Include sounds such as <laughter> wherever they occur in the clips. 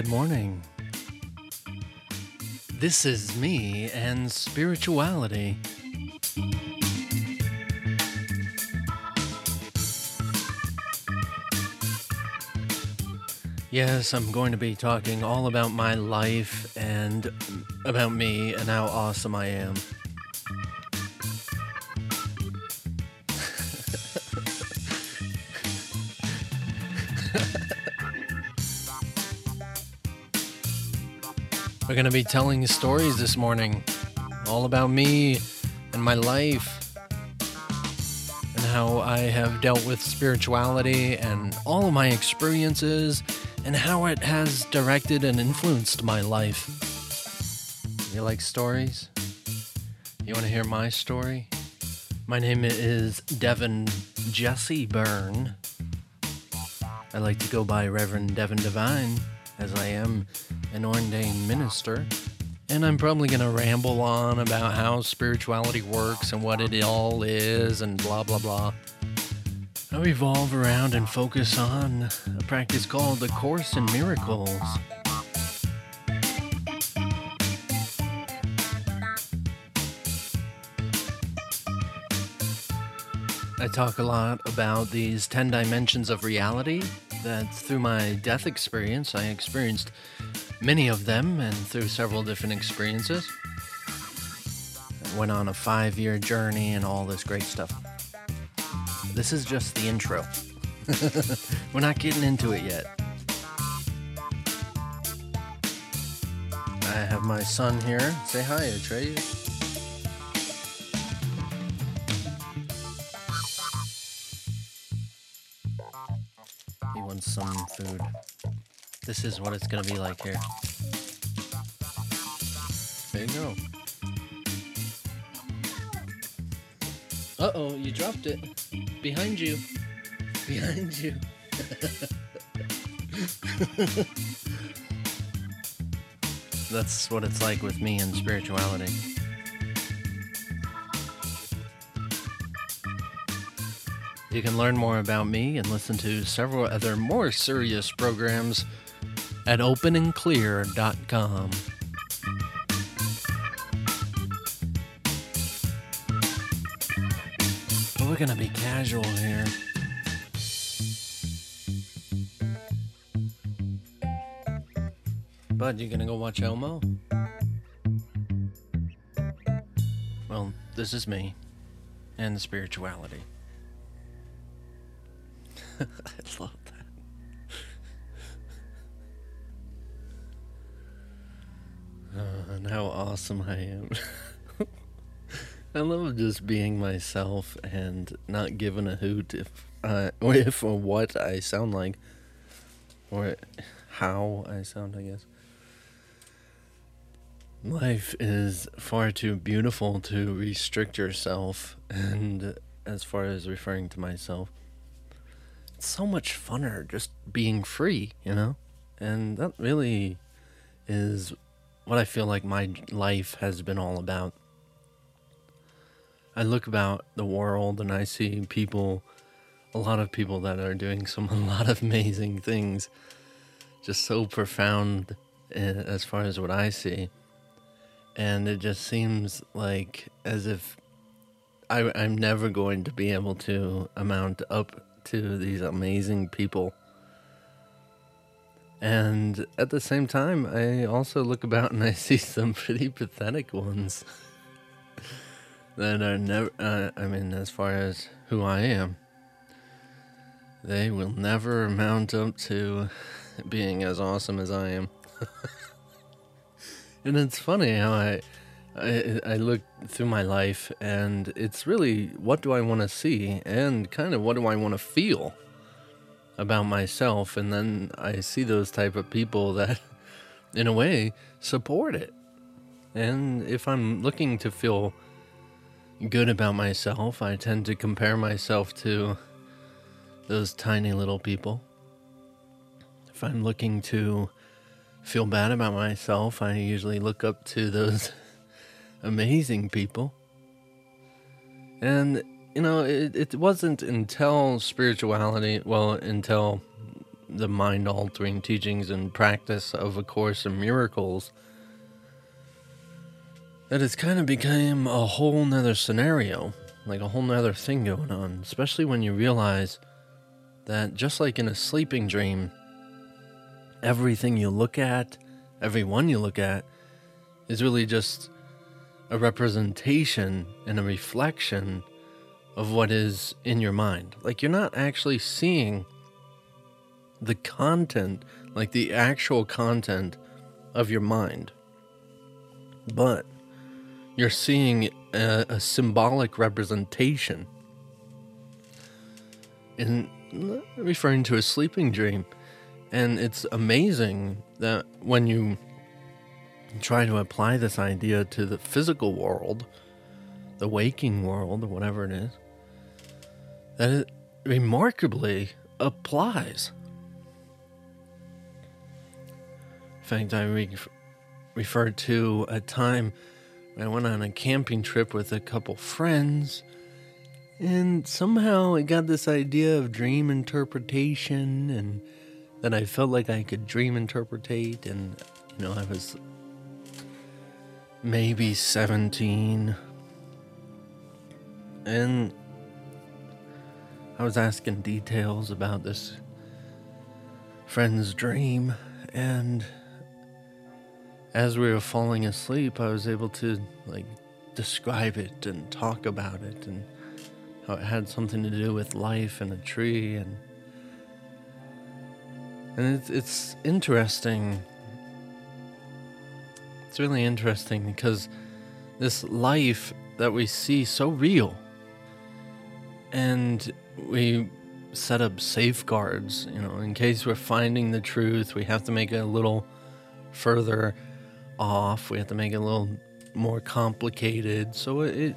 good morning. This is me and spirituality. Yes, I'm going to be talking all about my life and about me and how awesome I am. We're going to be telling stories this morning, all about me and my life, and how I have dealt with spirituality and all of my experiences, and how it has directed and influenced my life. You like stories? You want to hear my story? My name is Devin Jesse Byrne. I like to go by Reverend Devin Divine, as I am an ordained minister. And I'm probably going to ramble on about how spirituality works and what it all is and blah, blah, blah. I revolve around and focus on a practice called the Course in Miracles. I talk a lot about these 10 dimensions of reality that through my death experience, I experienced many of them and through several different experiences. Went on a five year journey and all this great stuff. This is just the intro. <laughs> We're not getting into it yet. I have my son here. Say hi, Atreus. He wants some food. This is what it's gonna be like here. There you go. Uh oh, you dropped it. Behind you. Behind you. <laughs> That's what it's like with me and spirituality. You can learn more about me and listen to several other more serious programs at openandclear.com. But we're gonna be casual here. Bud, you're gonna go watch Elmo? Well, this is me and spirituality. <laughs> I love awesome I am. <laughs> I love just being myself and not giving a hoot if, <laughs> if or what I sound like, or how I sound, I guess. Life is far too beautiful to restrict yourself, and as far as referring to myself, it's so much funner just being free, you know? And that really is what I feel like my life has been all about. I look about the world and I see people, a lot of people that are doing some, <laughs> a lot of amazing things, just so profound eh, as far as what I see. And it just seems like as if I, I'm never going to be able to amount up to these amazing people. And at the same time, I also look about and I see some pretty pathetic ones <laughs> that are never, uh, I mean, as far as who I am, they will never amount up to being as awesome as I am. <laughs> and it's funny how I, I, I look through my life and it's really what do I want to see and kind of what do I want to feel about myself and then I see those type of people that <laughs> in a way support it. And if I'm looking to feel good about myself, I tend to compare myself to those tiny little people. If I'm looking to feel bad about myself, I usually look up to those <laughs> amazing people. And, you know, it, it wasn't until spirituality, well, until the mind altering teachings and practice of A Course in Miracles that it's kind of became a whole nother scenario, like a whole nother thing going on, especially when you realize that just like in a sleeping dream, everything you look at, everyone you look at, is really just a representation and a reflection of what is in your mind. Like you're not actually seeing the content, like the actual content of your mind, but you're seeing a, a symbolic representation. And referring to a sleeping dream. And it's amazing that when you try to apply this idea to the physical world, the waking world, or whatever it is, that it remarkably applies. In fact, I re- referred to a time I went on a camping trip with a couple friends and somehow I got this idea of dream interpretation, and that I felt like I could dream interpretate. And, you know, I was maybe 17. And I was asking details about this friend's dream. And as we were falling asleep, I was able to, like, describe it and talk about it. And how it had something to do with life and a tree and and it's it's interesting. It's really interesting because this life that we see so real and we set up safeguards, you know, in case we're finding the truth, we have to make it a little further off. We have to make it a little more complicated. So it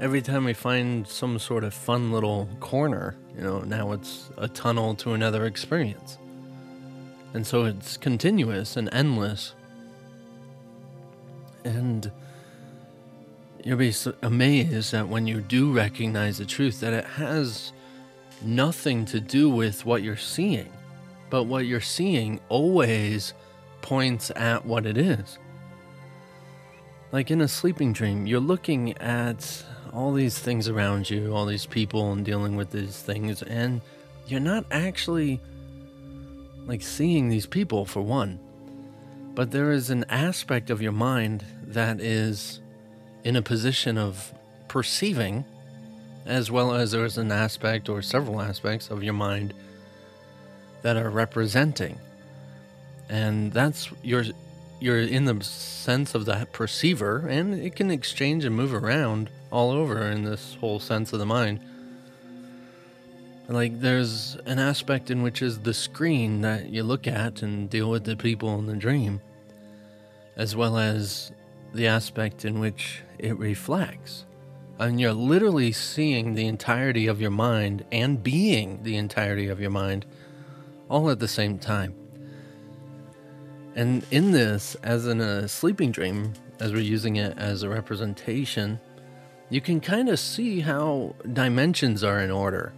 every time we find some sort of fun little corner, you know, now it's a tunnel to another experience. And so it's continuous and endless. And you'll be amazed that when you do recognize the truth, that it has nothing to do with what you're seeing, but what you're seeing always points at what it is. Like in a sleeping dream, you're looking at all these things around you, all these people, and dealing with these things, and you're not actually like seeing these people for one. But there is an aspect of your mind that is in a position of perceiving, as well as there is an aspect or several aspects of your mind that are representing. And that's your you're in the sense of the perceiver, and it can exchange and move around all over in this whole sense of the mind. Like, there's an aspect in which is the screen that you look at and deal with the people in the dream, as well as the aspect in which it reflects. And you're literally seeing the entirety of your mind and being the entirety of your mind all at the same time. And in this, as in a sleeping dream, as we're using it as a representation, you can kind of see how dimensions are in order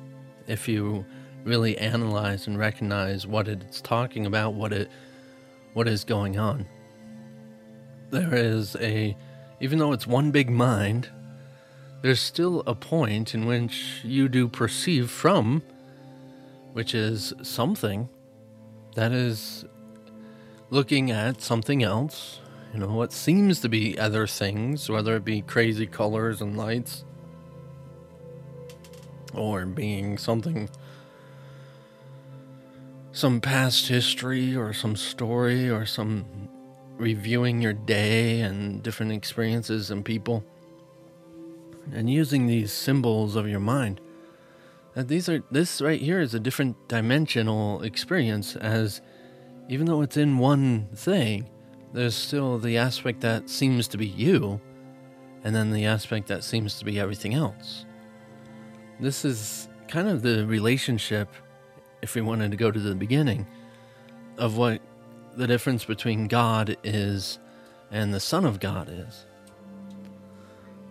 if you really analyze and recognize what it's talking about, what it what is going on. There is a even though it's one big mind, there's still a point in which you do perceive from, which is something that is looking at something else, you know, what seems to be other things, whether it be crazy colors and lights or being something some past history or some story or some reviewing your day and different experiences and people and using these symbols of your mind that these are this right here is a different dimensional experience as even though it's in one thing there's still the aspect that seems to be you and then the aspect that seems to be everything else. This is kind of the relationship if we wanted to go to the beginning of what the difference between God is and the Son of God is.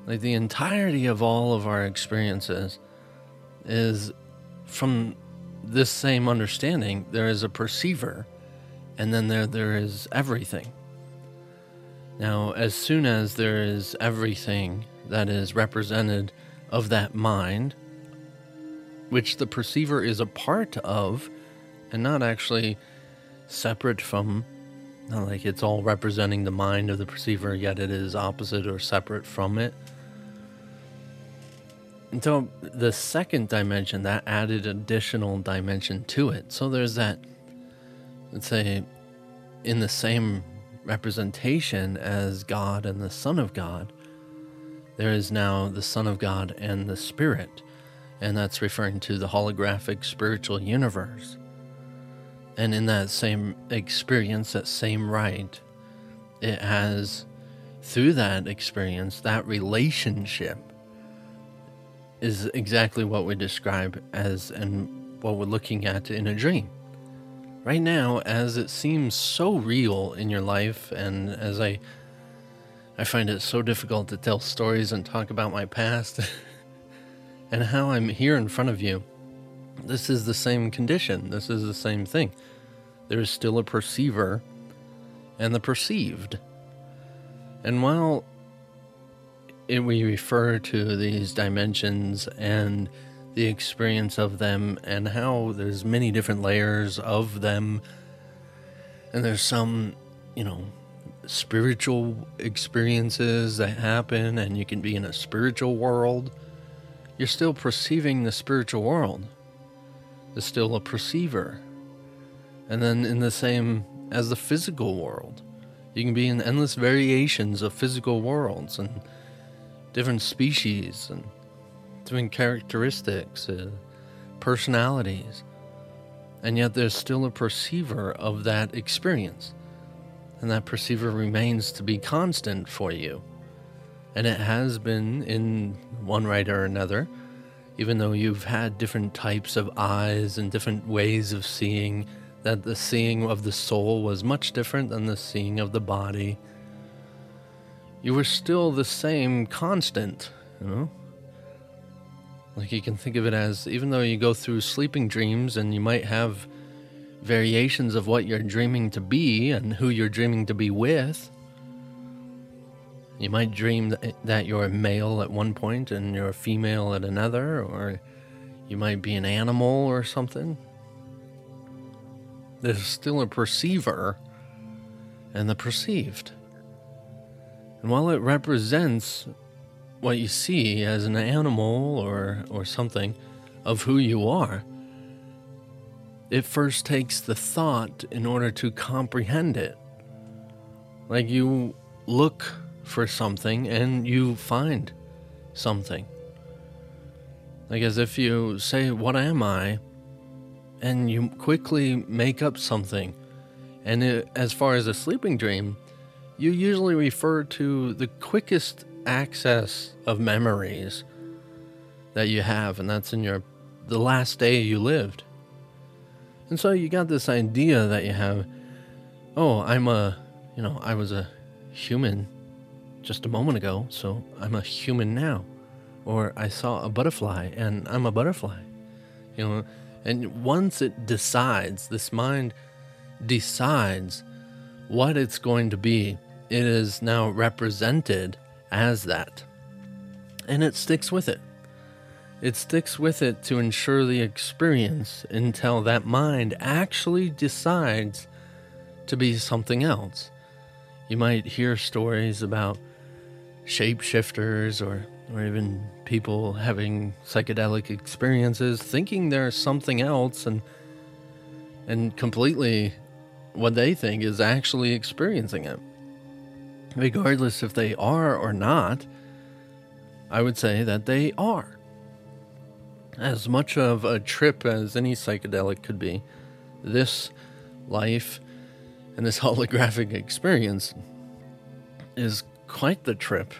Like the entirety of all of our experiences is from this same understanding. There is a perceiver, and then there there is everything. Now, as soon as there is everything that is represented of that mind, which the perceiver is a part of and not actually separate from not like it's all representing the mind of the perceiver yet it is opposite or separate from it. Until the second dimension that added additional dimension to it. So there's that let's say in the same representation as god and the son of god there is now the son of god and the spirit. And that's referring to the holographic spiritual universe. And in that same experience, that same right, it has, through that experience, that relationship is exactly what we describe as and what we're looking at in a dream. Right now, as it seems so real in your life, and as I I find it so difficult to tell stories and talk about my past <laughs> and how I'm here in front of you, this is the same condition. This is the same thing. There is still a perceiver and the perceived. And while it, we refer to these dimensions and the experience of them and how there's many different layers of them and there's some you know spiritual experiences that happen and you can be in a spiritual world you're still perceiving the spiritual world. There's still a perceiver. And then, in the same as the physical world, you can be in endless variations of physical worlds and different species and different characteristics, uh, personalities. And yet, there's still a perceiver of that experience. And that perceiver remains to be constant for you. And it has been in one right or another, even though you've had different types of eyes and different ways of seeing, that the seeing of the soul was much different than the seeing of the body. You were still the same constant, you know? Like you can think of it as even though you go through sleeping dreams and you might have variations of what you're dreaming to be and who you're dreaming to be with, you might dream that you're a male at one point and you're a female at another, or you might be an animal or something. There's still a perceiver and the perceived. And while it represents what you see as an animal or, or something of who you are, it first takes the thought in order to comprehend it. Like you look for something and you find something. Like as if you say, What am I? and you quickly make up something. And it, as far as a sleeping dream, you usually refer to the quickest access of memories that you have, and that's in your the last day you lived. And so you got this idea that you have, oh, I'm a, you know, I was a human just a moment ago, so I'm a human now. Or I saw a butterfly and I'm a butterfly. You know, and once it decides, this mind decides what it's going to be, it is now represented as that. And it sticks with it. It sticks with it to ensure the experience until that mind actually decides to be something else. You might hear stories about shapeshifters or, or even people having psychedelic experiences thinking they're something else and and completely what they think is actually experiencing it. Regardless if they are or not, I would say that they are. As much of a trip as any psychedelic could be, this life and this <laughs> holographic experience is quite the trip.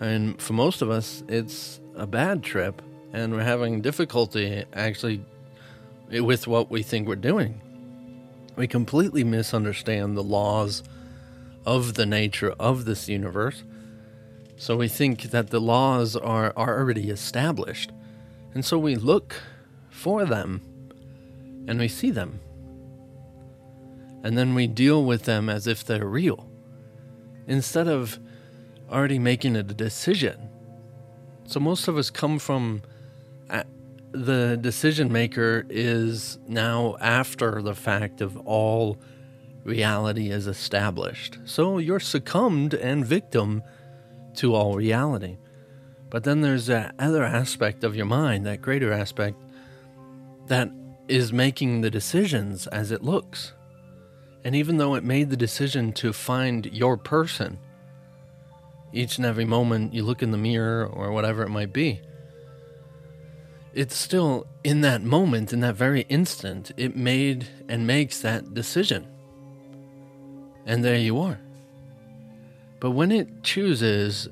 And for most of us, it's a bad trip, and we're having difficulty actually with what we think we're doing. We completely misunderstand the laws of the nature of this universe. So we think that the laws are, are already established. And so we look for them and we see them and then we deal with them as if they're real instead of already making a decision. So most of us come from uh, the decision maker is now after the fact of all reality is established. So you're succumbed and victim to all reality. But then there's that other aspect of your mind, that greater aspect, that is making the decisions as it looks. And even though it made the decision to find your person, each and every moment you look in the mirror or whatever it might be, it's still in that moment, in that very instant, it made and makes that decision. And there you are. But when it chooses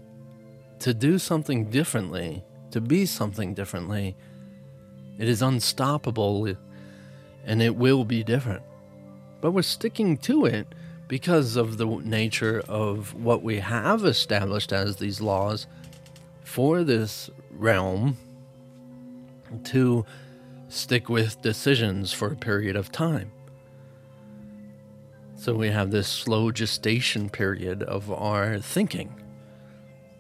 to do something differently, to be something differently, it is unstoppable and it will be different but we're sticking to it because of the nature of what we have established as these laws for this realm to stick with decisions for a period of time. So we have this slow gestation period of our thinking.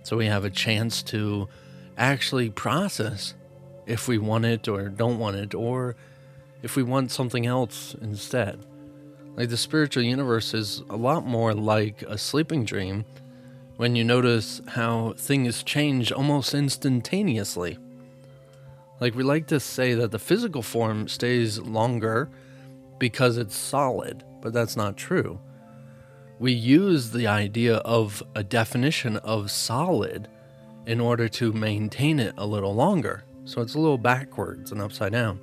So we have a chance to actually process if we want it or don't want it, or if we want something else instead. Like the spiritual universe is a lot more like a sleeping dream when you notice how things change almost instantaneously. Like we like to say that the physical form stays longer because it's solid, but that's not true. We use the idea of a definition of solid in order to maintain it a little longer. So it's a little backwards and upside down.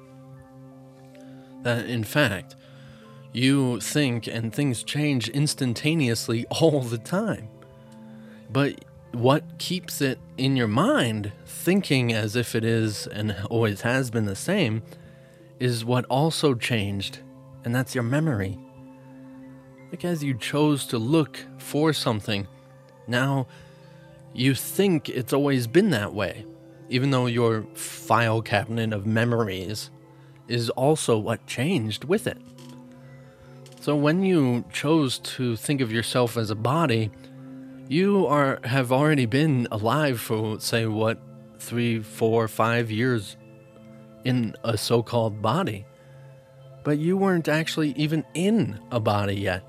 That in fact, you think and things change instantaneously <laughs> all the time. But what keeps it in your mind, thinking as if it is and always has been the same, is what also changed, and that's your memory. As you chose to look for something, now you think it's always been that way, even though your file cabinet of memories is also what changed with it. So when you chose to think of yourself as a body, you are have already been alive for say what three, four, five years in a so-called body. But you weren't actually even in a body yet.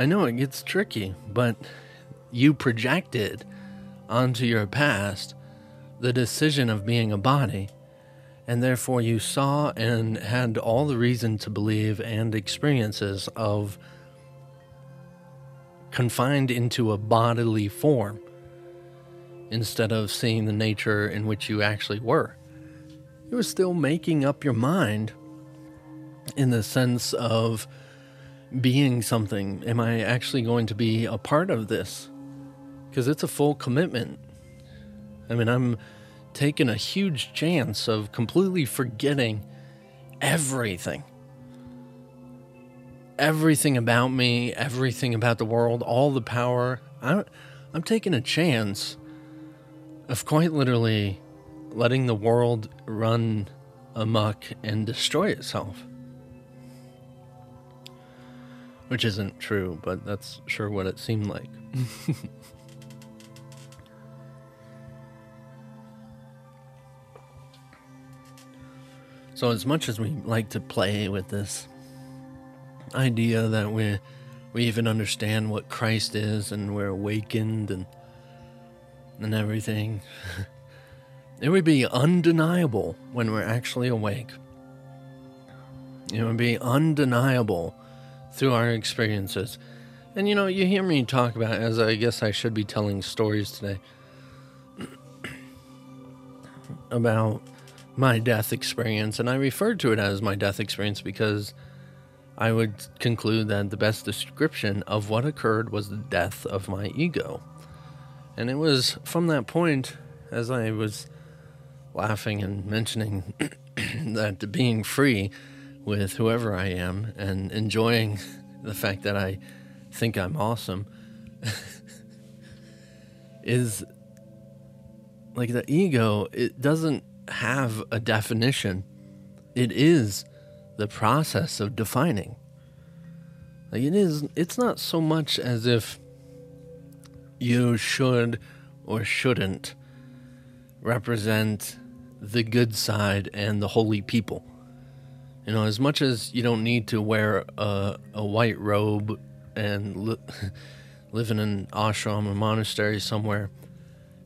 I know it gets tricky, but you projected onto your past the decision of being a body and therefore you saw and had all the reason to believe and experiences of confined into a bodily form instead of seeing the nature in which you actually were. You were still making up your mind in the sense of being something. Am I actually going to be a part of this? Because it's a full commitment. I mean, I'm taken a huge chance of completely forgetting everything. Everything about me, everything about the world, all the power. I'm, I'm taking a chance of quite literally letting the world run amok and destroy itself. Which isn't true, but that's sure what it seemed like. <laughs> So, as much as we like to play with this idea that we we even understand what Christ is and we're awakened and and everything, <laughs> it would be undeniable when we're actually awake. It would be undeniable through our experiences. And you know, you hear me talk about as I guess I should be telling stories today <clears throat> about my death experience, and I referred to it as my death experience because I would conclude that the best description of what occurred was the death of my ego. And it was from that point, as I was laughing and mentioning <clears throat> that being free with whoever I am and enjoying the fact that I think I'm awesome <laughs> is like the ego, it doesn't have a definition. It is the process of defining. Like it is it's not so much as if you should or shouldn't represent the good side and the holy people. You know, as much as you don't need to wear a, a white robe and li- <laughs> live in an ashram or monastery somewhere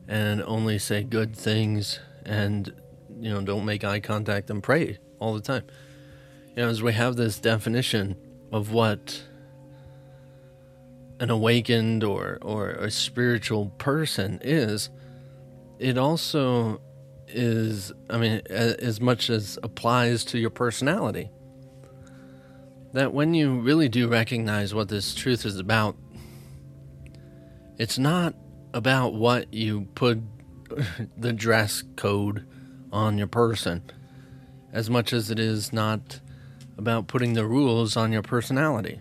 and only say good things and, you know, don't make eye contact and pray all the time. You know, as we have this definition of what an awakened or, or a spiritual person is, it also is, I mean, as much as applies to your personality. That when you really do recognize what this truth is about, it's not about what you put <laughs> the dress code on your person as much as it is not about putting the rules on your personality.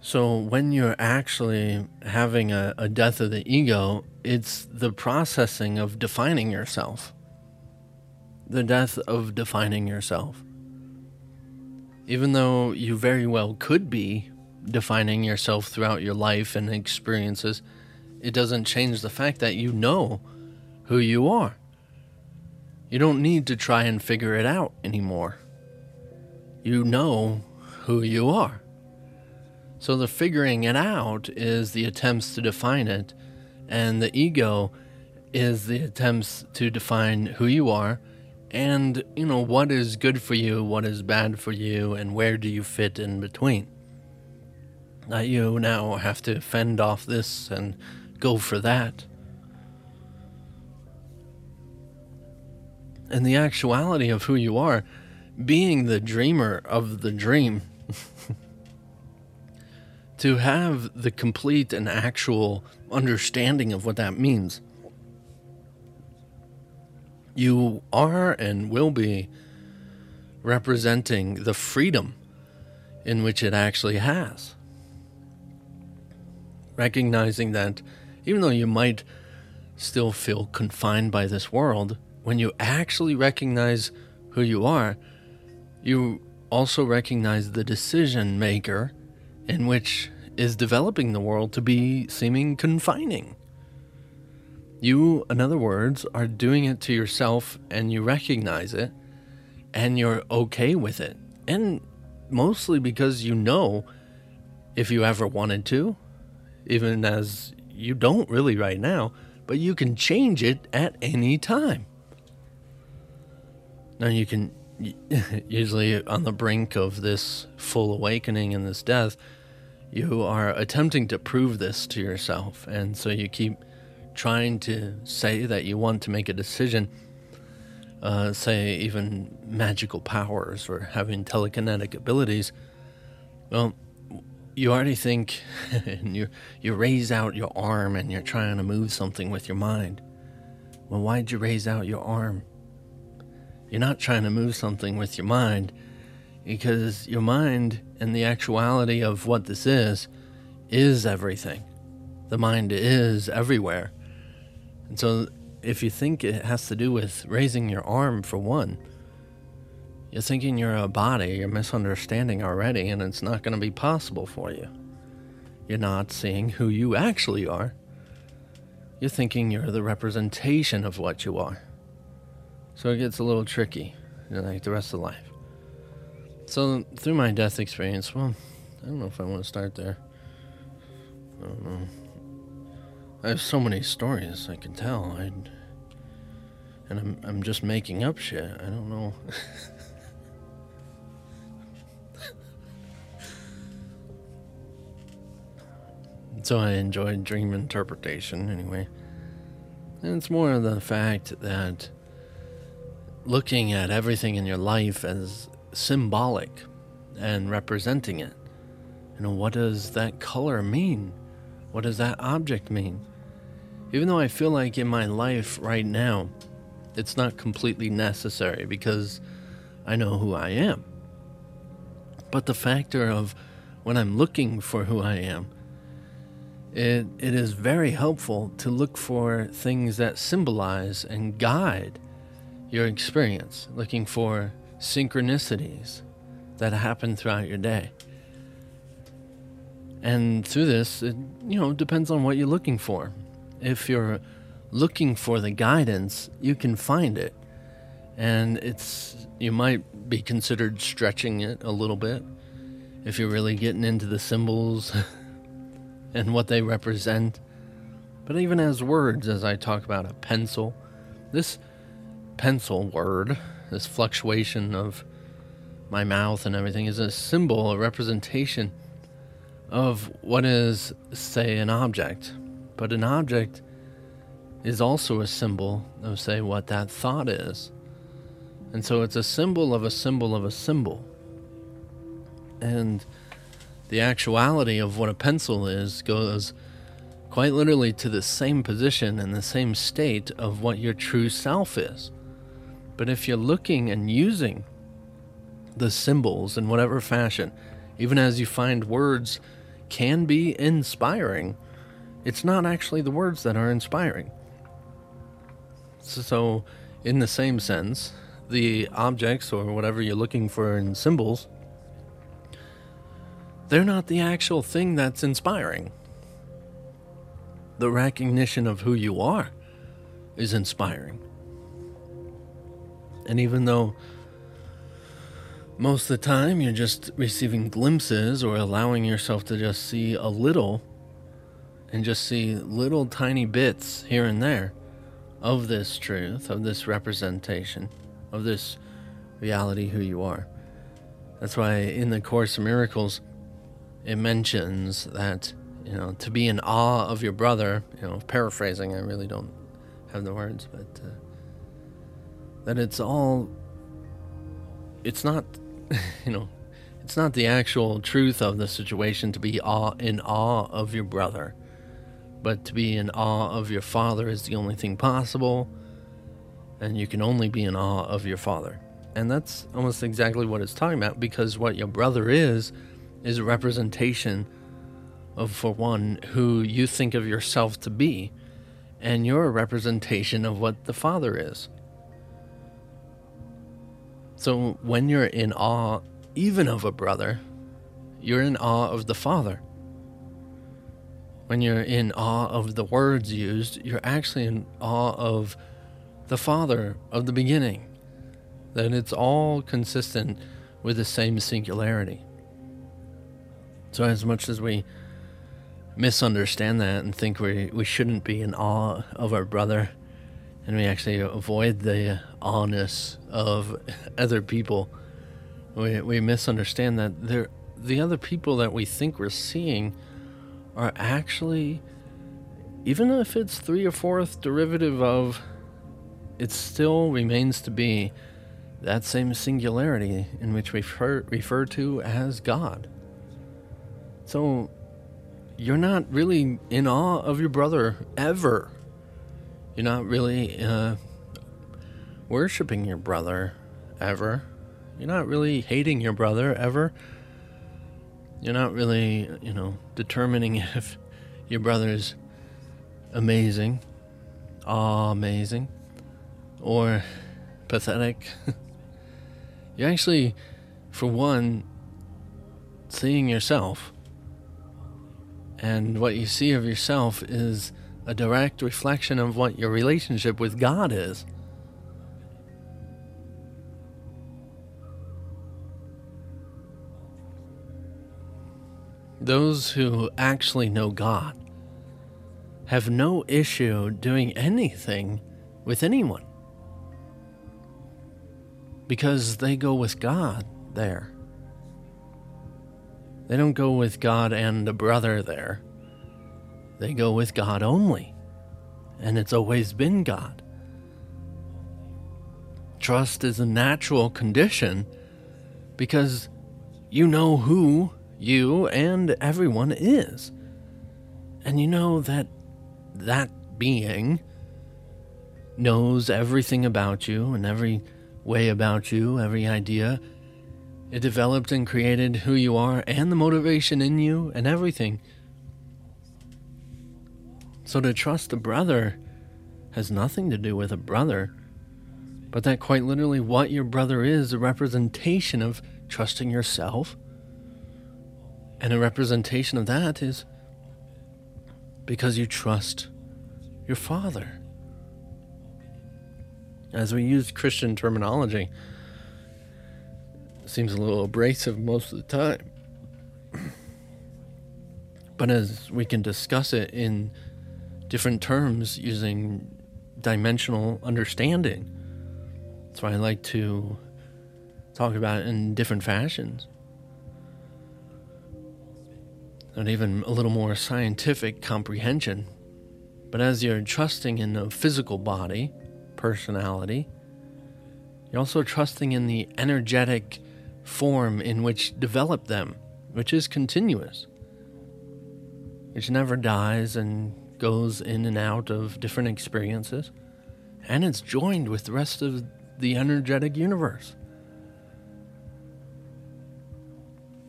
So, when you're actually having a, a, death of the ego, it's the processing of defining yourself, the death of defining yourself. Even though you very well could be defining yourself throughout your life and experiences, it doesn't change the fact that you know who you are. You don't need to try and figure it out anymore. You know who you are. So the figuring it out is the attempts to define it, and the ego is the attempts to define who you are and, you know, what is good for you, what is bad for you, and where do you fit in between. That you now have to fend off this and go for that. And the actuality of who you are, being the dreamer of the dream <laughs> to have the complete and actual understanding of what that means. You are and will be representing the freedom in which it actually has. Recognizing that even though you might still feel confined by this world, when you actually recognize who you are, you also recognize the decision maker in which is developing the world to be seeming confining. You, in other words, are doing it to yourself and you recognize it and you're okay with it. And mostly because you know if you ever wanted to, even as you don't really right now, but you can change it at any time. Now, you can <laughs> usually on the brink of this full awakening and this death, you are attempting to prove this to yourself. And so you keep trying to say that you want to make a decision, uh, say, even magical powers or having telekinetic abilities. Well, you already think <laughs> and you you raise out your arm and you're trying to move something with your mind. Well, why'd you raise out your arm? You're not trying to move something with your mind because your mind and the actuality of what this is is everything. The mind is everywhere. And so if you think it has to do with raising your arm for one, you're thinking you're a body, you're misunderstanding already, and it's not going to be possible for you. You're not seeing who you actually are. You're thinking you're the representation of what you are. So it gets a little tricky, you know, like the rest of life. So through my death experience, well, I don't know if I want to start there. I don't know. I have so many stories I can tell. I and I'm I'm just making up shit. I don't know. <laughs> so I enjoyed dream interpretation anyway. And it's more of the fact that looking at everything in your life as symbolic and representing it. You know, what does that color mean? What does that object mean? Even though I feel like in my life right now, it's not completely necessary because I know who I am. But the factor of when I'm looking for who I am, it, it is very helpful to look for things that symbolize and guide your experience, looking for synchronicities that happen throughout your day. And through this, it, you know, depends on what you're looking for. If you're looking for the guidance, you can find it. And it's, you might be considered stretching it a little bit if you're really getting into the symbols <laughs> and what they represent. But even as words, as I talk about a pencil, this pencil word, this fluctuation of my mouth and everything, is a symbol, a representation of what is, say, an object. But an object is also a symbol of, say, what that thought is. And so it's a symbol of a symbol of a symbol. And the actuality of what a pencil is goes quite literally to the same position and the same state of what your true self is. But if you're looking and using the symbols in whatever fashion, even as you find words can be inspiring, it's not actually the words that are inspiring. So, in the same sense, the objects or whatever you're looking for in symbols, they're not the actual thing that's inspiring. The recognition of who you are is inspiring. And even though most of the time you're just receiving glimpses or allowing yourself to just see a little and just see little tiny bits here and there of this truth, of this representation, of this reality who you are. That's why in the Course of Miracles, it mentions that, you know, to be in awe of your brother, you know, paraphrasing, I really don't have the words, but. Uh, that it's all it's not <laughs> you know it's not the actual truth of the situation to be awe, in awe of your brother but to be in awe of your father is the only thing possible and you can only be in awe of your father. And that's almost exactly what it's talking about because what your brother is is a representation of for one who you think of yourself to be and you're a representation of what the father is so when you're in awe, even of a brother, you're in awe of the Father. When you're in awe of the words used, you're actually in awe of the Father of the beginning. That it's all consistent with the same singularity. So, as much as we misunderstand that and think we, we shouldn't be in awe of our brother, and we actually avoid the awness of other people. We, we misunderstand that they the other people that we think we're seeing are actually, even if it's three or fourth derivative of, it still remains to be that same singularity in which we refer, refer to as God. So you're not really in awe of your brother ever. You're not really uh, worshiping your brother ever. You're not really hating your brother ever. You're not really, you know, determining <laughs> if your brother's amazing, amazing, or pathetic. <laughs> You're actually, for one, seeing yourself. And what you see of yourself is a direct reflection of what your relationship with God is. Those who actually know God have no issue doing anything with anyone because they go with God there. They don't go with God and a brother there. They go with God only. And it's always been God. Trust is a natural condition because you know who you and everyone is. And you know that that being knows everything about you and every way about you, every idea. It developed and created who you are and the motivation in you and everything. So to trust a brother has nothing to do with a brother, but that quite literally what your brother is a representation of trusting yourself. And a representation of that is because you trust your father as we use Christian terminology. Seems a little abrasive most of the time. <clears throat> But as we can discuss it in different terms using dimensional understanding, that's why I like to talk about it in different fashions. And even a little more scientific comprehension. But as you're trusting in a physical body, personality. You're also trusting in the energetic form in which develop them, which is continuous, which never dies and goes in and out of different experiences, and it's joined with the rest of the energetic universe.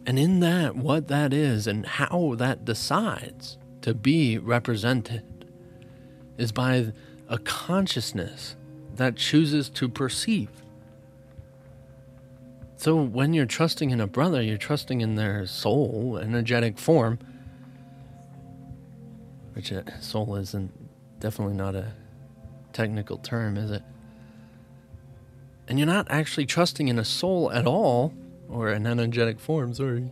And in that, what that is and how that decides to be represented is by a consciousness that chooses to perceive. So when you're trusting in a brother, you're trusting in their soul, energetic form, which uh, soul isn't definitely not a technical term, is it? And you're not actually trusting in a soul at all, or an energetic form, sorry.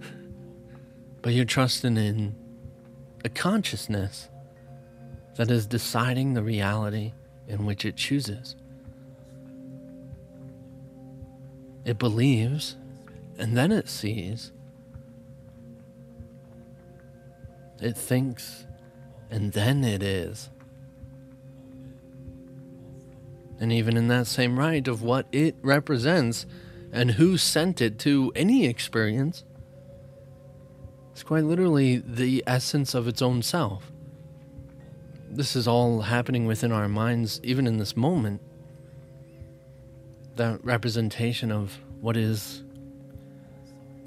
<laughs> but you're trusting in a consciousness that is deciding the reality in which it chooses. It believes, and then it sees. It thinks, and then it is. And even in that same right of what it represents and who sent it to any experience, it's quite literally the essence of its own self this is all happening within our minds, even in this moment. That representation of what is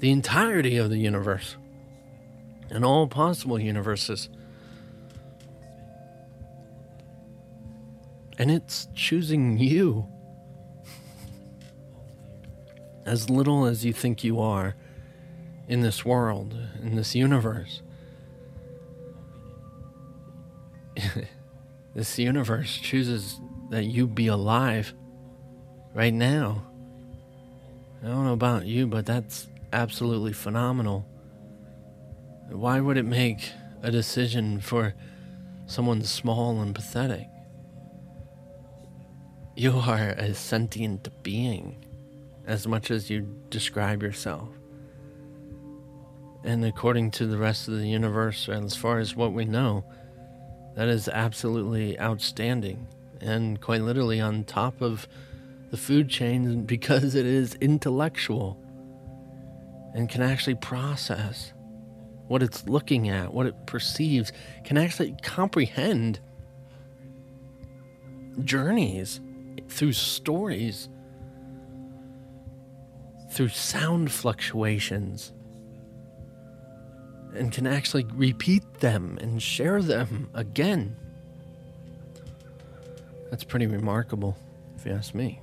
the entirety of the universe and all possible universes. And it's choosing you. <laughs> As little as you think you are in this world, in this universe. <laughs> this universe chooses that you be alive right now. I don't know about you, but that's absolutely phenomenal. Why would it make a decision for someone small and pathetic? You are a sentient being as much as you describe yourself. And according to the rest of the universe, and as far as what we know, that is absolutely outstanding and quite literally on top of the food chain <laughs> because it is intellectual and can actually process what it's looking at, what it perceives, can actually comprehend journeys through stories, through sound fluctuations, and can actually repeat them and share them again. That's pretty remarkable, if you ask me.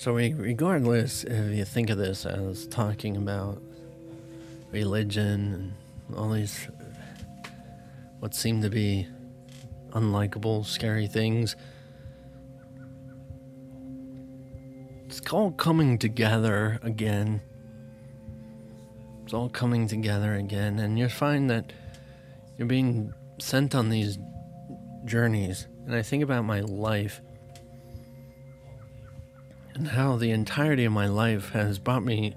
So, regardless if you think of this as talking about religion and all these what seem to be unlikable, scary things, it's all coming together again. It's all coming together again, and you find that you're being sent on these journeys. And I think about my life and how the entirety of my life has brought me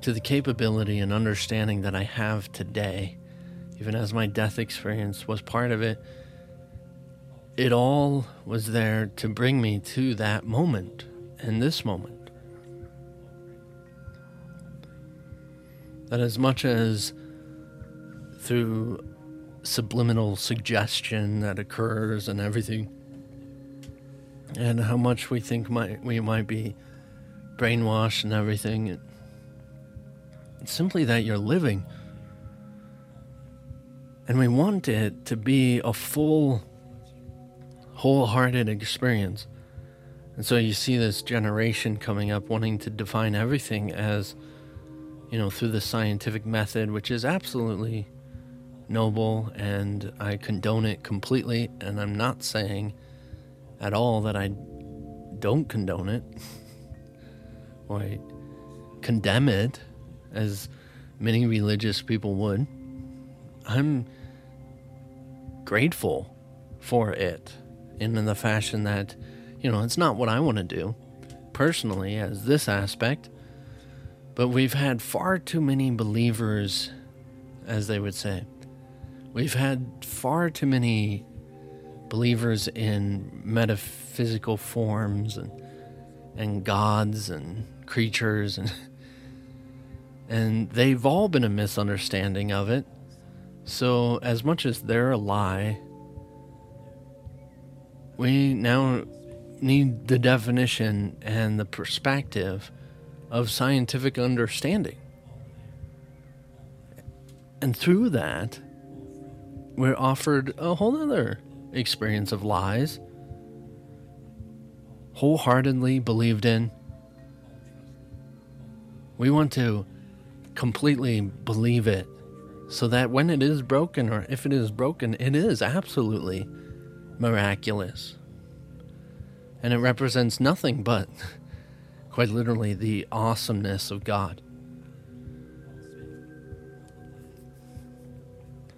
to the capability and understanding that I have today, even as my death experience was part of it. It all was there to bring me to that moment and this moment. That as much as through subliminal suggestion that occurs and everything, and how much we think might we might be brainwashed and everything. It's simply that you're living. And we want it to be a full, wholehearted experience. And so you see this generation coming up wanting to define everything as, you know, through the scientific method, which is absolutely noble and I condone it completely. And I'm not saying at all that I don't condone it <laughs> or I condemn it as many religious people would. I'm grateful for it in the fashion that, you know, it's not what I want to do personally as this aspect, but we've had far too many believers, as they would say. We've had far too many believers in metaphysical forms and and gods and creatures and <laughs> and they've all been a misunderstanding of it. So as much as they're a lie, we now need the definition and the perspective of scientific understanding. And through that, we're offered a whole other experience of lies, wholeheartedly believed in. We want to completely believe it so that when it is broken, or if it is broken, it is absolutely miraculous. And it represents nothing but, <laughs> quite literally, the awesomeness of God.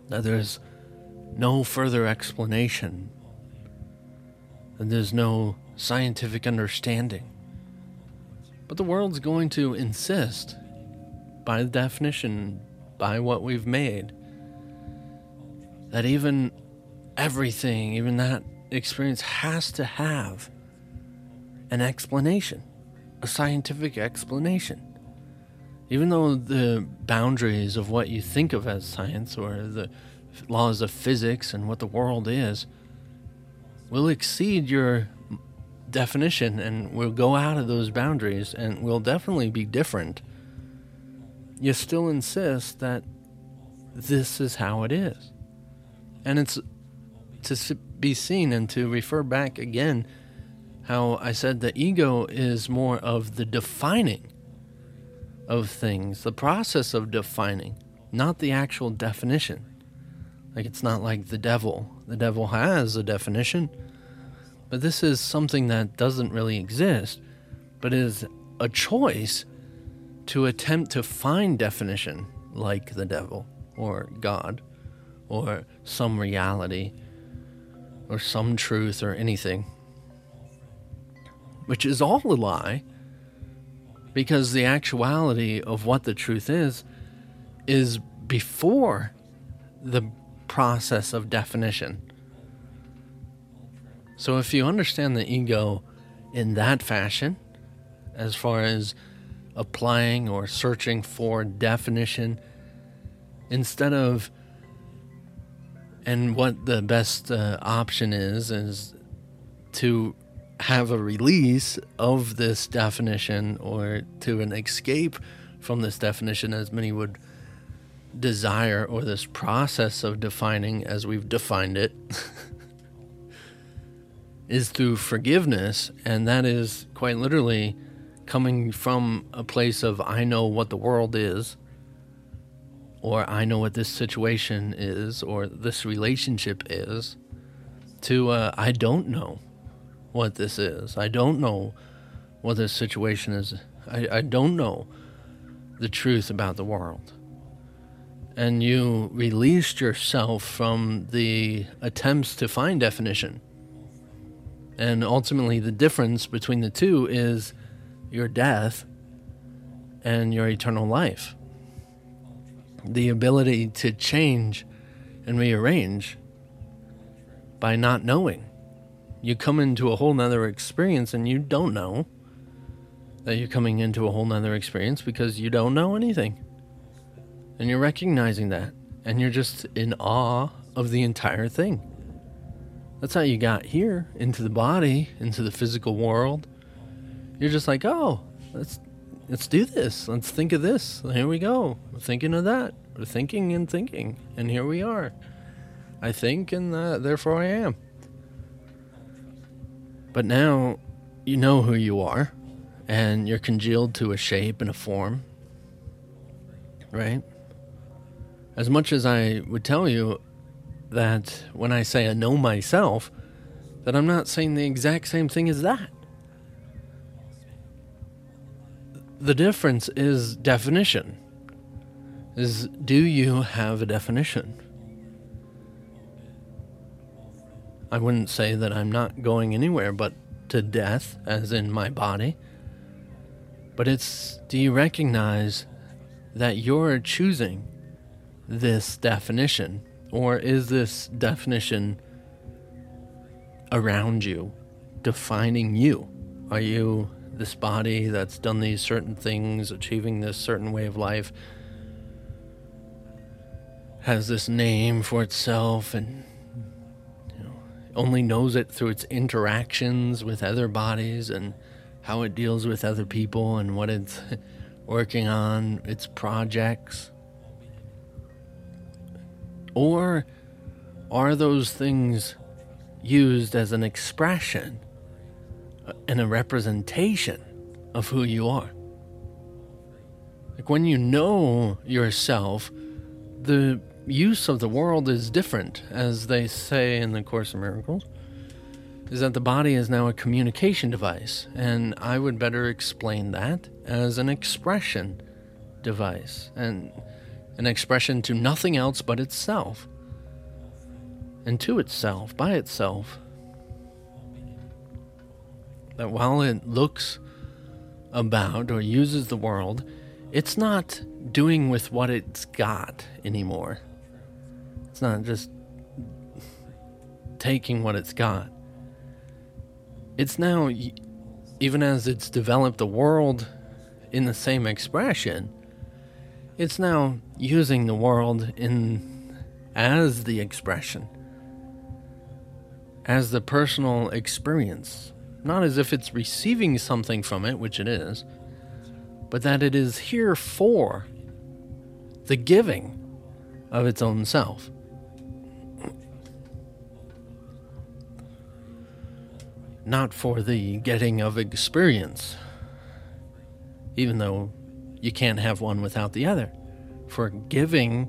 That there's no further explanation, and there's no scientific understanding. But the world's going to insist, by definition, by what we've made, that even everything, even that experience, has to have an explanation, a scientific explanation. Even though the boundaries of what you think of as science or the laws of physics and what the world is will exceed your definition and will go out of those boundaries and will definitely be different. You still insist that this is how it is. And it's to be seen and to refer back again how I said the ego is more of the defining of things, the process of defining, not the actual definition. Like it's not like the devil. The devil has a definition, but this is something that doesn't really exist, but is a choice to attempt to find definition like the devil or God or some reality or some truth or anything, which is all a lie because the actuality of what the truth is is before the process of definition. So, if you understand the ego in that fashion, as far as applying or searching for definition, instead of, and what the best uh, option is, is to have a release of this definition or to an escape from this definition, as many would desire or this process of defining as we've defined it <laughs> is through forgiveness. And that is quite literally coming from a place of, I know what the world is, or I know what this situation is, or this relationship is, to, uh, I don't know what this is. I don't know what this situation is. I, I don't know the truth about the world. And you released yourself from the attempts to find definition. And ultimately, the difference between the two is your death and your eternal life. The ability to change and rearrange by not knowing. You come into a whole nother experience and you don't know that you're coming into a whole nother experience because you don't know anything. And you're recognizing that. And you're just in awe of the entire thing. That's how you got here into the body, into the physical world. You're just like, oh, let's let's do this. Let's think of this. Here we go. We're thinking of that. We're thinking and thinking, and here we are. I think, and uh, therefore I am. But now you know who you are, and you're congealed to a shape and a form, right? As much as I would tell you that when I say I know myself, that I'm not saying the exact same thing as that. The difference is definition. Is do you have a definition? I wouldn't say that I'm not going anywhere but to death, as in my body. But it's do you recognize that you're choosing this definition? Or is this definition around you, defining you? Are you this body that's done these certain things, achieving this certain way of life, has this name for itself and you know, only knows it through its interactions with other bodies and how it deals with other people and what it's <laughs> working on, its projects? Or are those things used as an expression? and a representation of who you are. Like when you know yourself, the use of the world is different, as they say in the Course of Miracles, is that the body is now a communication device, and I would better explain that as an expression device, and an expression to nothing else but itself, and to itself, by itself, that while it looks about or uses the world, it's not doing with what it's got anymore. It's not just taking what it's got. It's now, even as it's developed the world in the same expression, it's now using the world in as the expression, as the personal experience not as if it's receiving something from it, which it is, but that it is here for the giving of its own self. Not for the getting of experience, even though you can't have one without the other. For giving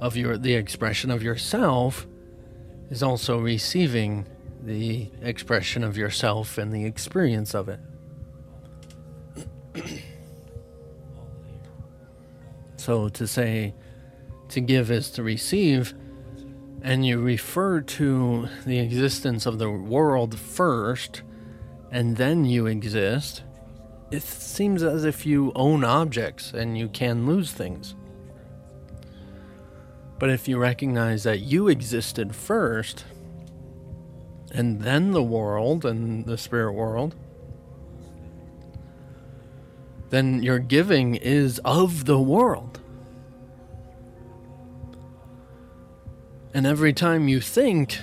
of your the expression of yourself is also receiving the expression of yourself and the experience of it. <clears throat> so to say to give is to receive, and you refer to the existence of the world first, and then you exist, it seems as if you own objects and you can lose things. But if you recognize that you existed first, and then the world and the spirit world, then your giving is of the world. And every time you think,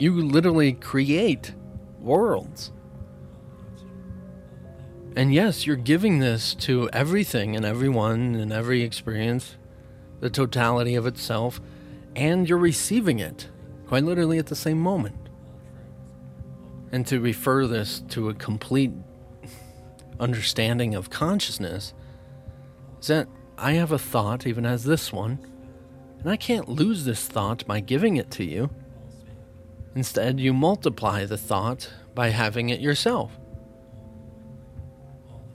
you literally create worlds. And yes, you're giving this to everything and everyone and every experience, the totality of itself, and you're receiving it quite literally at the same moment. And to refer this to a complete understanding of consciousness is that I have a thought, even as this one, and I can't lose this thought by giving it to you. Instead, you multiply the thought by having it yourself.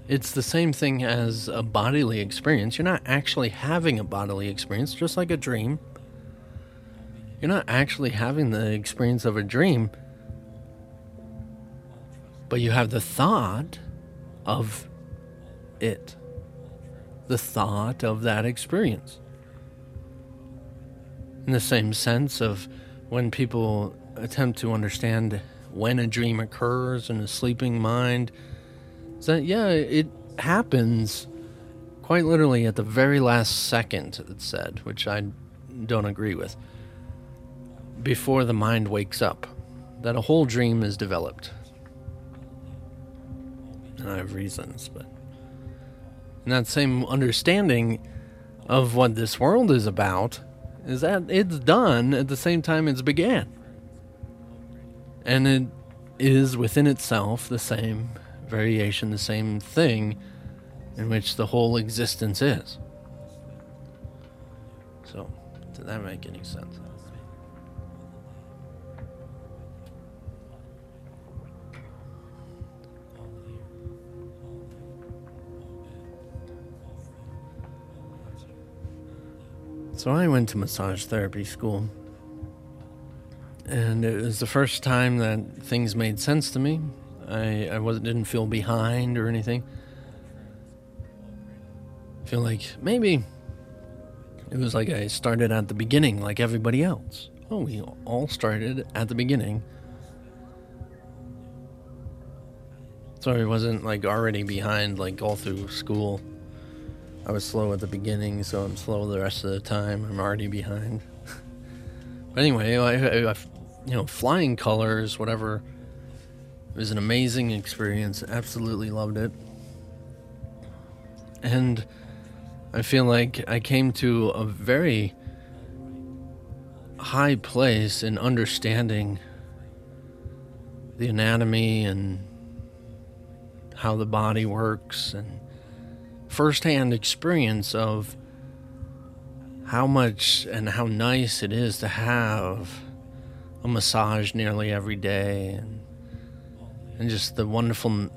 It's the same thing as a bodily experience. You're not actually having a bodily experience, just like a dream. You're not actually having the experience of a dream, but you have the thought of it, the thought of that experience. In the same sense of when people attempt to understand when a dream occurs in a sleeping mind, that yeah, it happens quite literally at the very last second, it's said, which I don't agree with, before the mind wakes up, that a whole dream is developed. And I have reasons, but. And that same understanding of what this world is about is that it's done at the same time it's began. And it is within itself the same variation, the same thing in which the whole existence is. So, did that make any sense? So I went to massage therapy school. And it was the first time that things made sense to me. I, I wasn't didn't feel behind or anything. I feel like maybe it was like I started at the beginning like everybody else. Oh, we all started at the beginning. So I wasn't like already behind like all through school. I was slow at the beginning, so I'm slow the rest of the time. I'm already behind. <laughs> but anyway, I, I, I, you know, flying colors, whatever. It was an amazing experience. Absolutely loved it. And I feel like I came to a very high place in understanding the anatomy and how the body works and firsthand experience of how much and how nice it is to have a massage nearly every day and and just the wonderful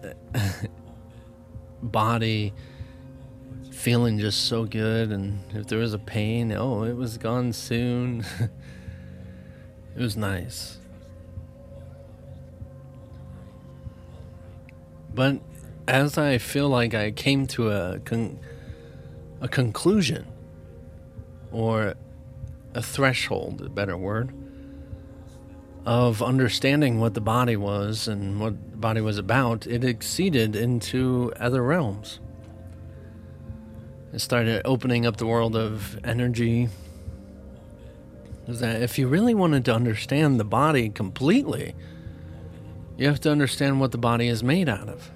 <laughs> body feeling just so good. And if there was a pain oh it was gone soon. <laughs> It was nice. But as I feel like I came to a con- a conclusion or a threshold, a better word, of understanding what the body was and what the body was about, it exceeded into other realms. It started opening up the world of energy. That if you really wanted to understand the body completely, you have to understand what the body is made out of.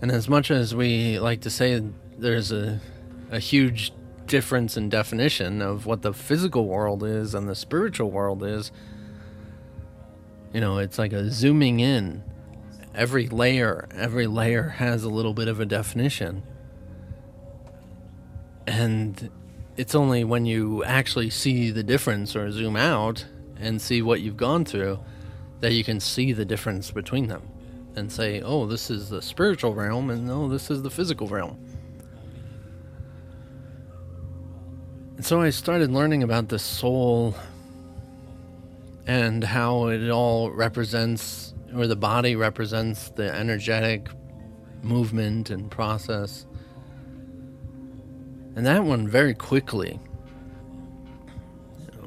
And as much as we like to say there's a, a huge difference in definition of what the physical world is and the spiritual world is, you know, it's like a zooming in. Every layer, every layer has a little bit of a definition. And it's only when you actually see the difference or zoom out and see what you've gone through that you can see the difference between them and say, oh, this is the spiritual realm, and no, this is the physical realm. And so I started learning about the soul and how it all represents, or the body represents the energetic movement and process. And that one very quickly,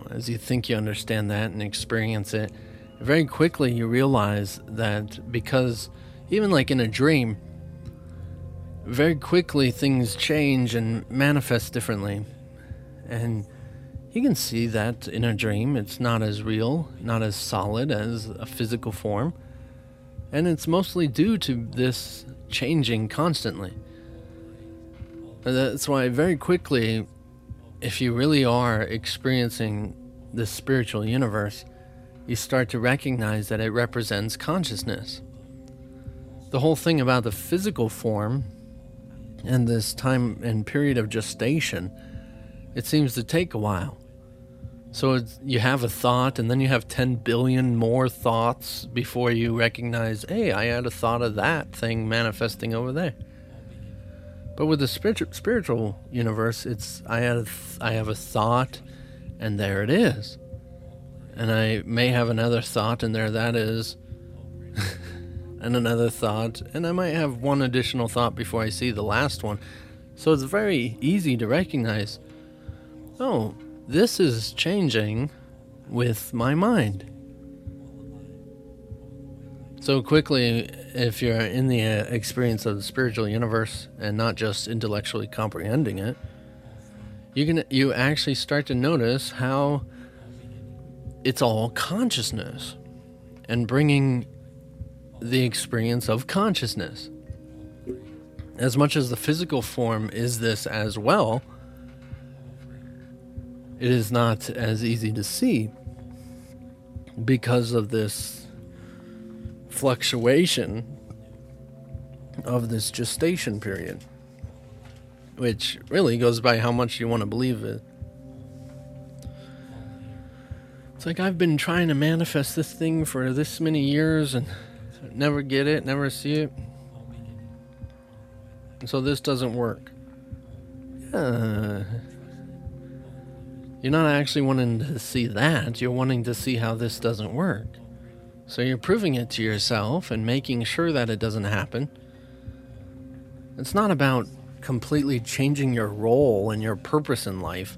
as you think you understand that and experience it, very quickly you realize that because even like in a dream, very quickly things change and manifest differently. And you can see that in a dream. It's not as real, not as solid as a physical form. And it's mostly due to this changing constantly. That's why, very quickly, if you really are experiencing the spiritual universe, you start to recognize that it represents consciousness. The whole thing about the physical form and this time and period of gestation, it seems to take a while. So you have a thought, and then you have 10 billion more thoughts before you recognize, hey, I had a thought of that thing manifesting over there. But with the spiritual spiritual universe, it's I have I have a thought, and there it is, and I may have another thought, and there that is, <laughs> and another thought, and I might have one additional thought before I see the last one. So it's very easy to recognize. Oh, this is changing with my mind. So quickly, if you're in the uh, experience of the spiritual universe and not just intellectually comprehending it, you can you actually start to notice how it's all consciousness and bringing the experience of consciousness. As much as the physical form is this as well, it is not as easy to see because of this fluctuation of this gestation period, which really goes by how much you want to believe it. It's like I've been trying to manifest this thing for this many years and never get it, never see it. so this doesn't work. Yeah you're not actually wanting to see that, you're wanting to see how this doesn't work. So you're proving it to yourself and making sure that it doesn't happen. It's not about completely changing your role and your purpose in life,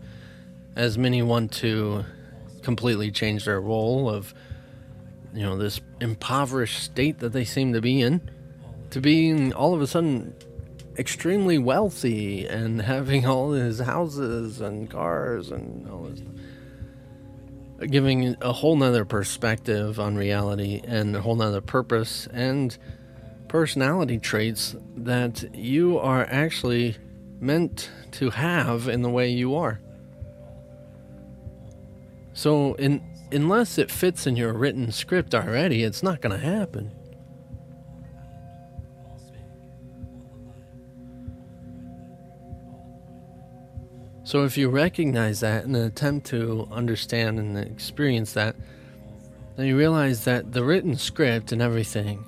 as many want to completely change their role of, you know, this impoverished state that they seem to be in, to being all of a sudden extremely wealthy and having all his houses and cars and all this giving a whole nother perspective on reality and a whole nother purpose and personality traits that you are actually meant to have in the way you are. So in unless it fits in your written script already, it's not going to happen. So, if you recognize that and attempt to understand and experience that, then you realize that the written script and everything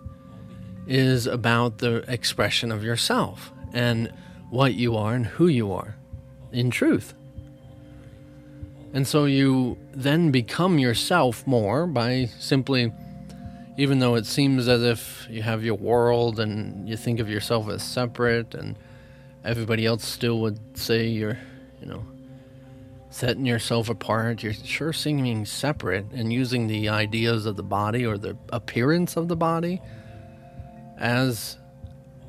is about the expression of yourself and what you are and who you are in truth. And so you then become yourself more by simply, even though it seems as if you have your world and you think of yourself as separate, and everybody else still would say you're you know, setting yourself apart. You're sure seeming separate and using the ideas of the body or the appearance of the body as,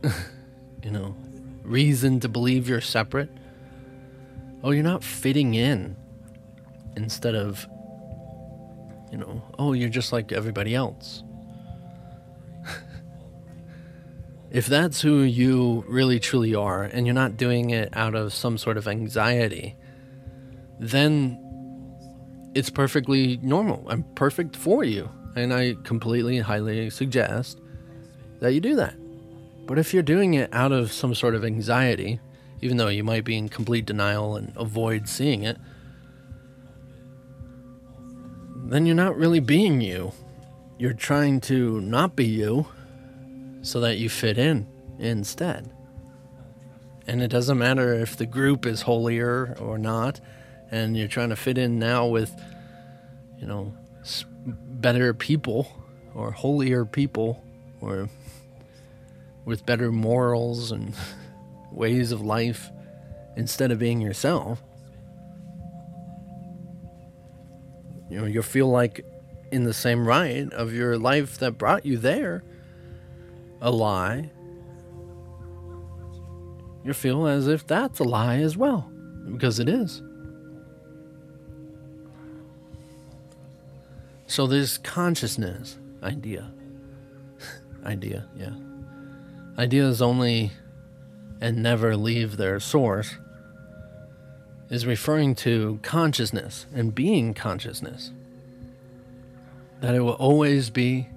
<laughs> you know, reason to believe you're separate. Oh, you're not fitting in instead of, you know, oh, you're just like everybody else. If that's who you really truly are and you're not doing it out of some sort of anxiety, then it's perfectly normal and perfect for you. And I completely highly suggest that you do that. But if you're doing it out of some sort of anxiety, even though you might be in complete denial and avoid seeing it, then you're not really being you. You're trying to not be you so that you fit in instead. And it doesn't matter if the group is holier or not, and you're trying to fit in now with, you know, better people or holier people or with better morals and <laughs> ways of life instead of being yourself. You know, you'll feel like in the same right of your life that brought you there a lie, you feel as if that's a lie as well, because it is. So this consciousness idea, <laughs> idea, yeah, ideas only and never leave their source is referring to consciousness and being consciousness. That it will always be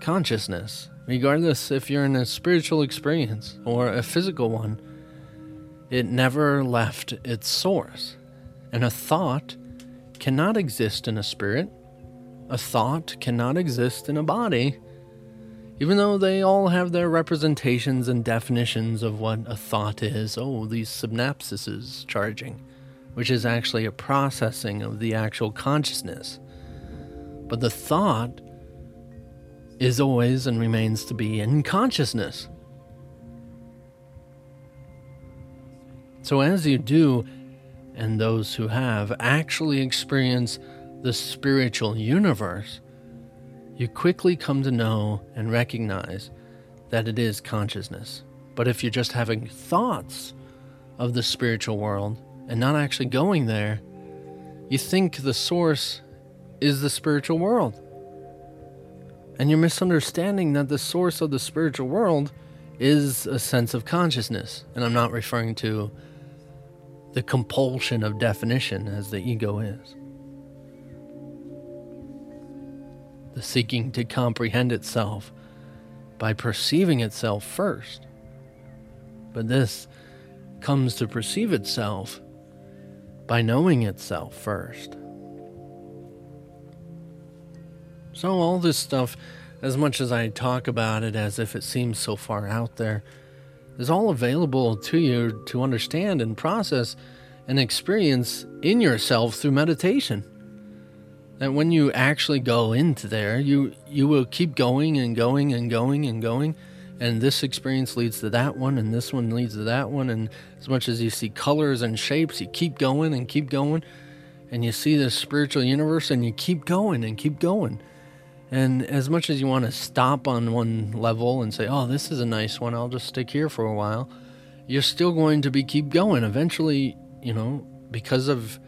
consciousness regardless if you're in a spiritual experience or a physical one, it never left its source. And a thought cannot exist in a spirit, a thought cannot exist in a body, even though they all have their representations and definitions of what a thought is. Oh, these synapses charging, which is actually a processing of the actual consciousness. But the thought is always and remains to be in consciousness. So, as you do, and those who have actually experienced the spiritual universe, you quickly come to know and recognize that it is consciousness. But if you're just having thoughts of the spiritual world and not actually going there, you think the source is the spiritual world. And you're misunderstanding that the source of the spiritual world is a sense of consciousness. And I'm not referring to the compulsion of definition as the ego is. The seeking to comprehend itself by perceiving itself first. But this comes to perceive itself by knowing itself first. So, all this stuff, as much as I talk about it as if it seems so far out there, is all available to you to understand and process and experience in yourself through meditation. That when you actually go into there, you you will keep going and going and going and going, and this experience leads to that one, and this one leads to that one, and as much as you see colors and shapes, you keep going and keep going, and you see the spiritual universe, and you keep going and keep going and as much as you want to stop on one level and say, "Oh, this is a nice one. I'll just stick here for a while," you're still going to be keep going. Eventually, you know, because of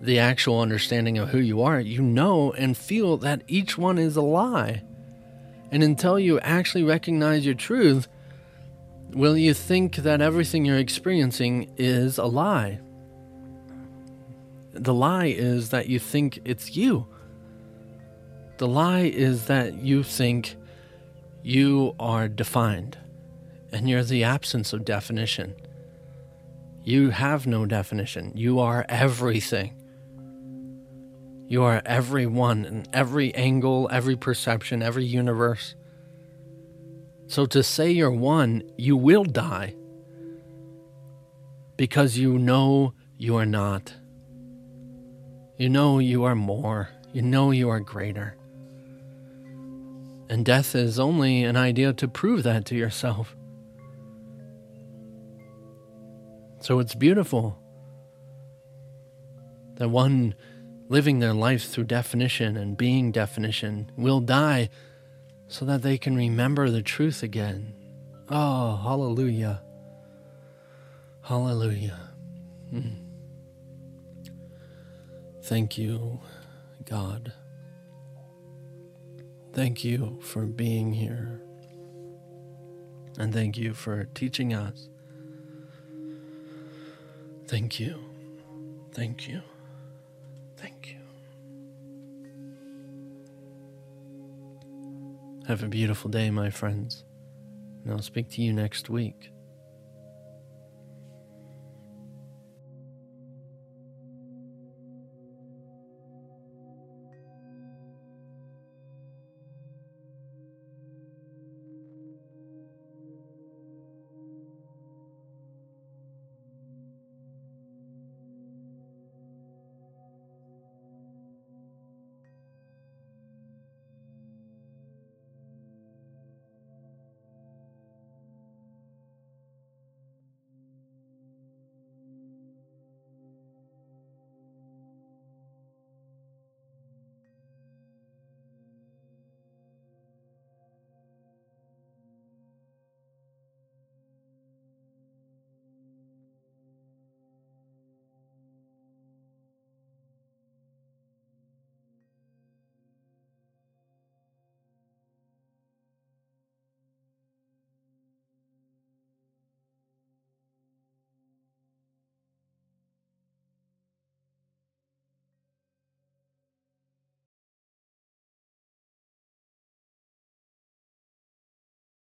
the actual understanding of who you are, you know and feel that each one is a lie. And until you actually recognize your truth, will you think that everything you're experiencing is a lie? The lie is that you think it's you. The lie is that you think you are defined and you're the absence of definition. You have no definition. You are everything. You are everyone in every angle, every perception, every universe. So to say you're one, you will die because you know you are not. You know you are more. You know you are greater. And death is only an idea to prove that to yourself. So it's beautiful that one living their life through definition and being definition will die so that they can remember the truth again. Oh, hallelujah. Hallelujah. Hmm. Thank you, God. Thank you for being here. And thank you for teaching us. Thank you. Thank you. Thank you. Have a beautiful day, my friends. And I'll speak to you next week.